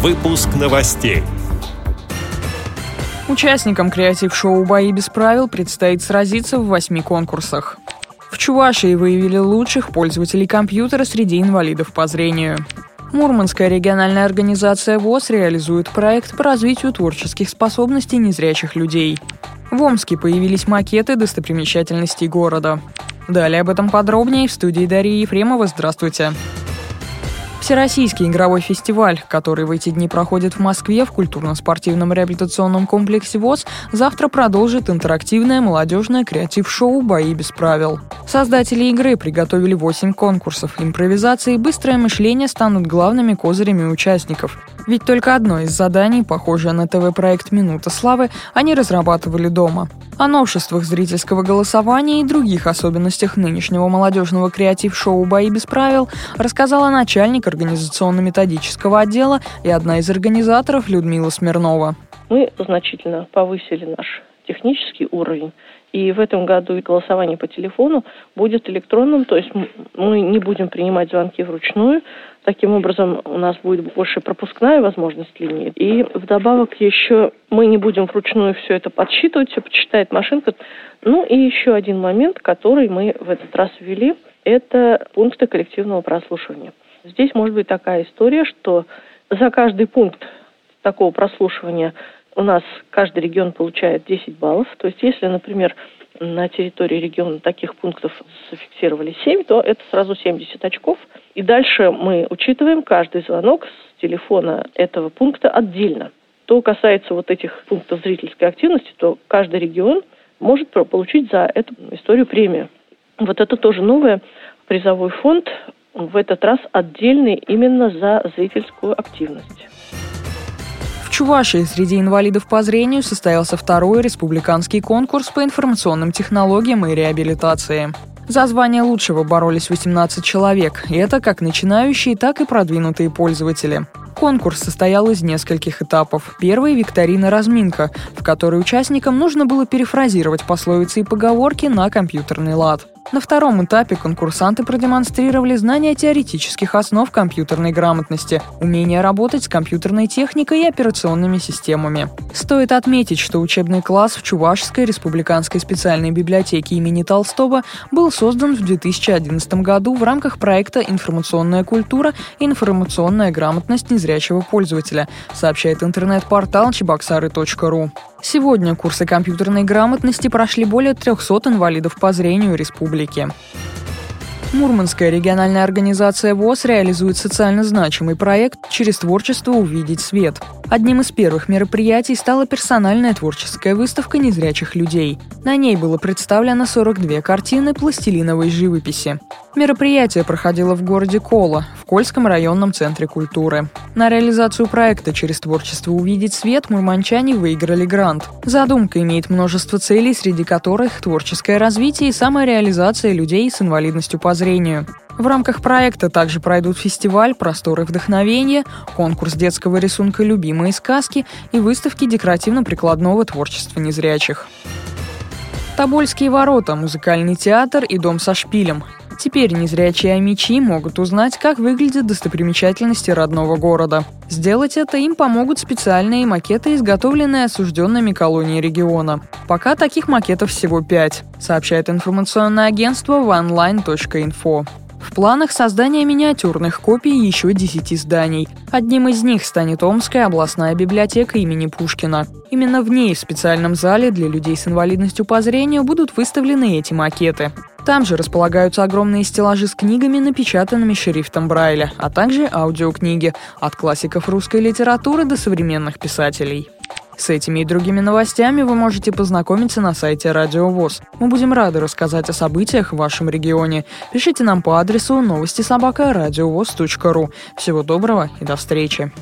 Выпуск новостей. Участникам креатив-шоу «Бои без правил» предстоит сразиться в восьми конкурсах. В Чувашии выявили лучших пользователей компьютера среди инвалидов по зрению. Мурманская региональная организация ВОЗ реализует проект по развитию творческих способностей незрячих людей. В Омске появились макеты достопримечательностей города. Далее об этом подробнее в студии Дарьи Ефремова. Здравствуйте. Всероссийский игровой фестиваль, который в эти дни проходит в Москве в культурно-спортивном реабилитационном комплексе ВОЗ, завтра продолжит интерактивное молодежное креатив-шоу «Бои без правил». Создатели игры приготовили 8 конкурсов. Импровизация и быстрое мышление станут главными козырями участников. Ведь только одно из заданий, похожее на ТВ-проект «Минута славы», они разрабатывали дома. О новшествах зрительского голосования и других особенностях нынешнего молодежного креатив-шоу «Бои без правил» рассказала начальник организационно-методического отдела и одна из организаторов Людмила Смирнова. Мы значительно повысили наш технический уровень. И в этом году голосование по телефону будет электронным, то есть мы не будем принимать звонки вручную. Таким образом, у нас будет больше пропускная возможность линии. И вдобавок еще мы не будем вручную все это подсчитывать, все почитает машинка. Ну и еще один момент, который мы в этот раз ввели, это пункты коллективного прослушивания. Здесь может быть такая история, что за каждый пункт такого прослушивания у нас каждый регион получает 10 баллов. То есть, если, например, на территории региона таких пунктов зафиксировали 7, то это сразу 70 очков. И дальше мы учитываем каждый звонок с телефона этого пункта отдельно. То касается вот этих пунктов зрительской активности, то каждый регион может получить за эту историю премию. Вот это тоже новый призовой фонд, в этот раз отдельный именно за зрительскую активность. Чувашии среди инвалидов по зрению состоялся второй республиканский конкурс по информационным технологиям и реабилитации. За звание лучшего боролись 18 человек, и это как начинающие, так и продвинутые пользователи. Конкурс состоял из нескольких этапов. Первый – викторина-разминка, в которой участникам нужно было перефразировать пословицы и поговорки на компьютерный лад. На втором этапе конкурсанты продемонстрировали знания теоретических основ компьютерной грамотности, умение работать с компьютерной техникой и операционными системами. Стоит отметить, что учебный класс в Чувашской республиканской специальной библиотеке имени Толстого был создан в 2011 году в рамках проекта «Информационная культура и информационная грамотность незрячего пользователя», сообщает интернет-портал чебоксары.ру. Сегодня курсы компьютерной грамотности прошли более 300 инвалидов по зрению республики. Мурманская региональная организация ВОЗ реализует социально значимый проект «Через творчество увидеть свет». Одним из первых мероприятий стала персональная творческая выставка незрячих людей. На ней было представлено 42 картины пластилиновой живописи. Мероприятие проходило в городе Кола, в Кольском районном центре культуры. На реализацию проекта «Через творчество увидеть свет» мурманчане выиграли грант. Задумка имеет множество целей, среди которых творческое развитие и самореализация людей с инвалидностью по зрению. В рамках проекта также пройдут фестиваль «Просторы вдохновения», конкурс детского рисунка «Любимые сказки» и выставки декоративно-прикладного творчества незрячих. Тобольские ворота, музыкальный театр и дом со шпилем. Теперь незрячие амичи могут узнать, как выглядят достопримечательности родного города. Сделать это им помогут специальные макеты, изготовленные осужденными колонией региона. Пока таких макетов всего пять, сообщает информационное агентство oneline.info. В планах создания миниатюрных копий еще 10 зданий. Одним из них станет Омская областная библиотека имени Пушкина. Именно в ней, в специальном зале для людей с инвалидностью по зрению, будут выставлены эти макеты. Там же располагаются огромные стеллажи с книгами, напечатанными шрифтом Брайля, а также аудиокниги от классиков русской литературы до современных писателей. С этими и другими новостями вы можете познакомиться на сайте Радио ВОЗ. Мы будем рады рассказать о событиях в вашем регионе. Пишите нам по адресу новости собака ру. Всего доброго и до встречи.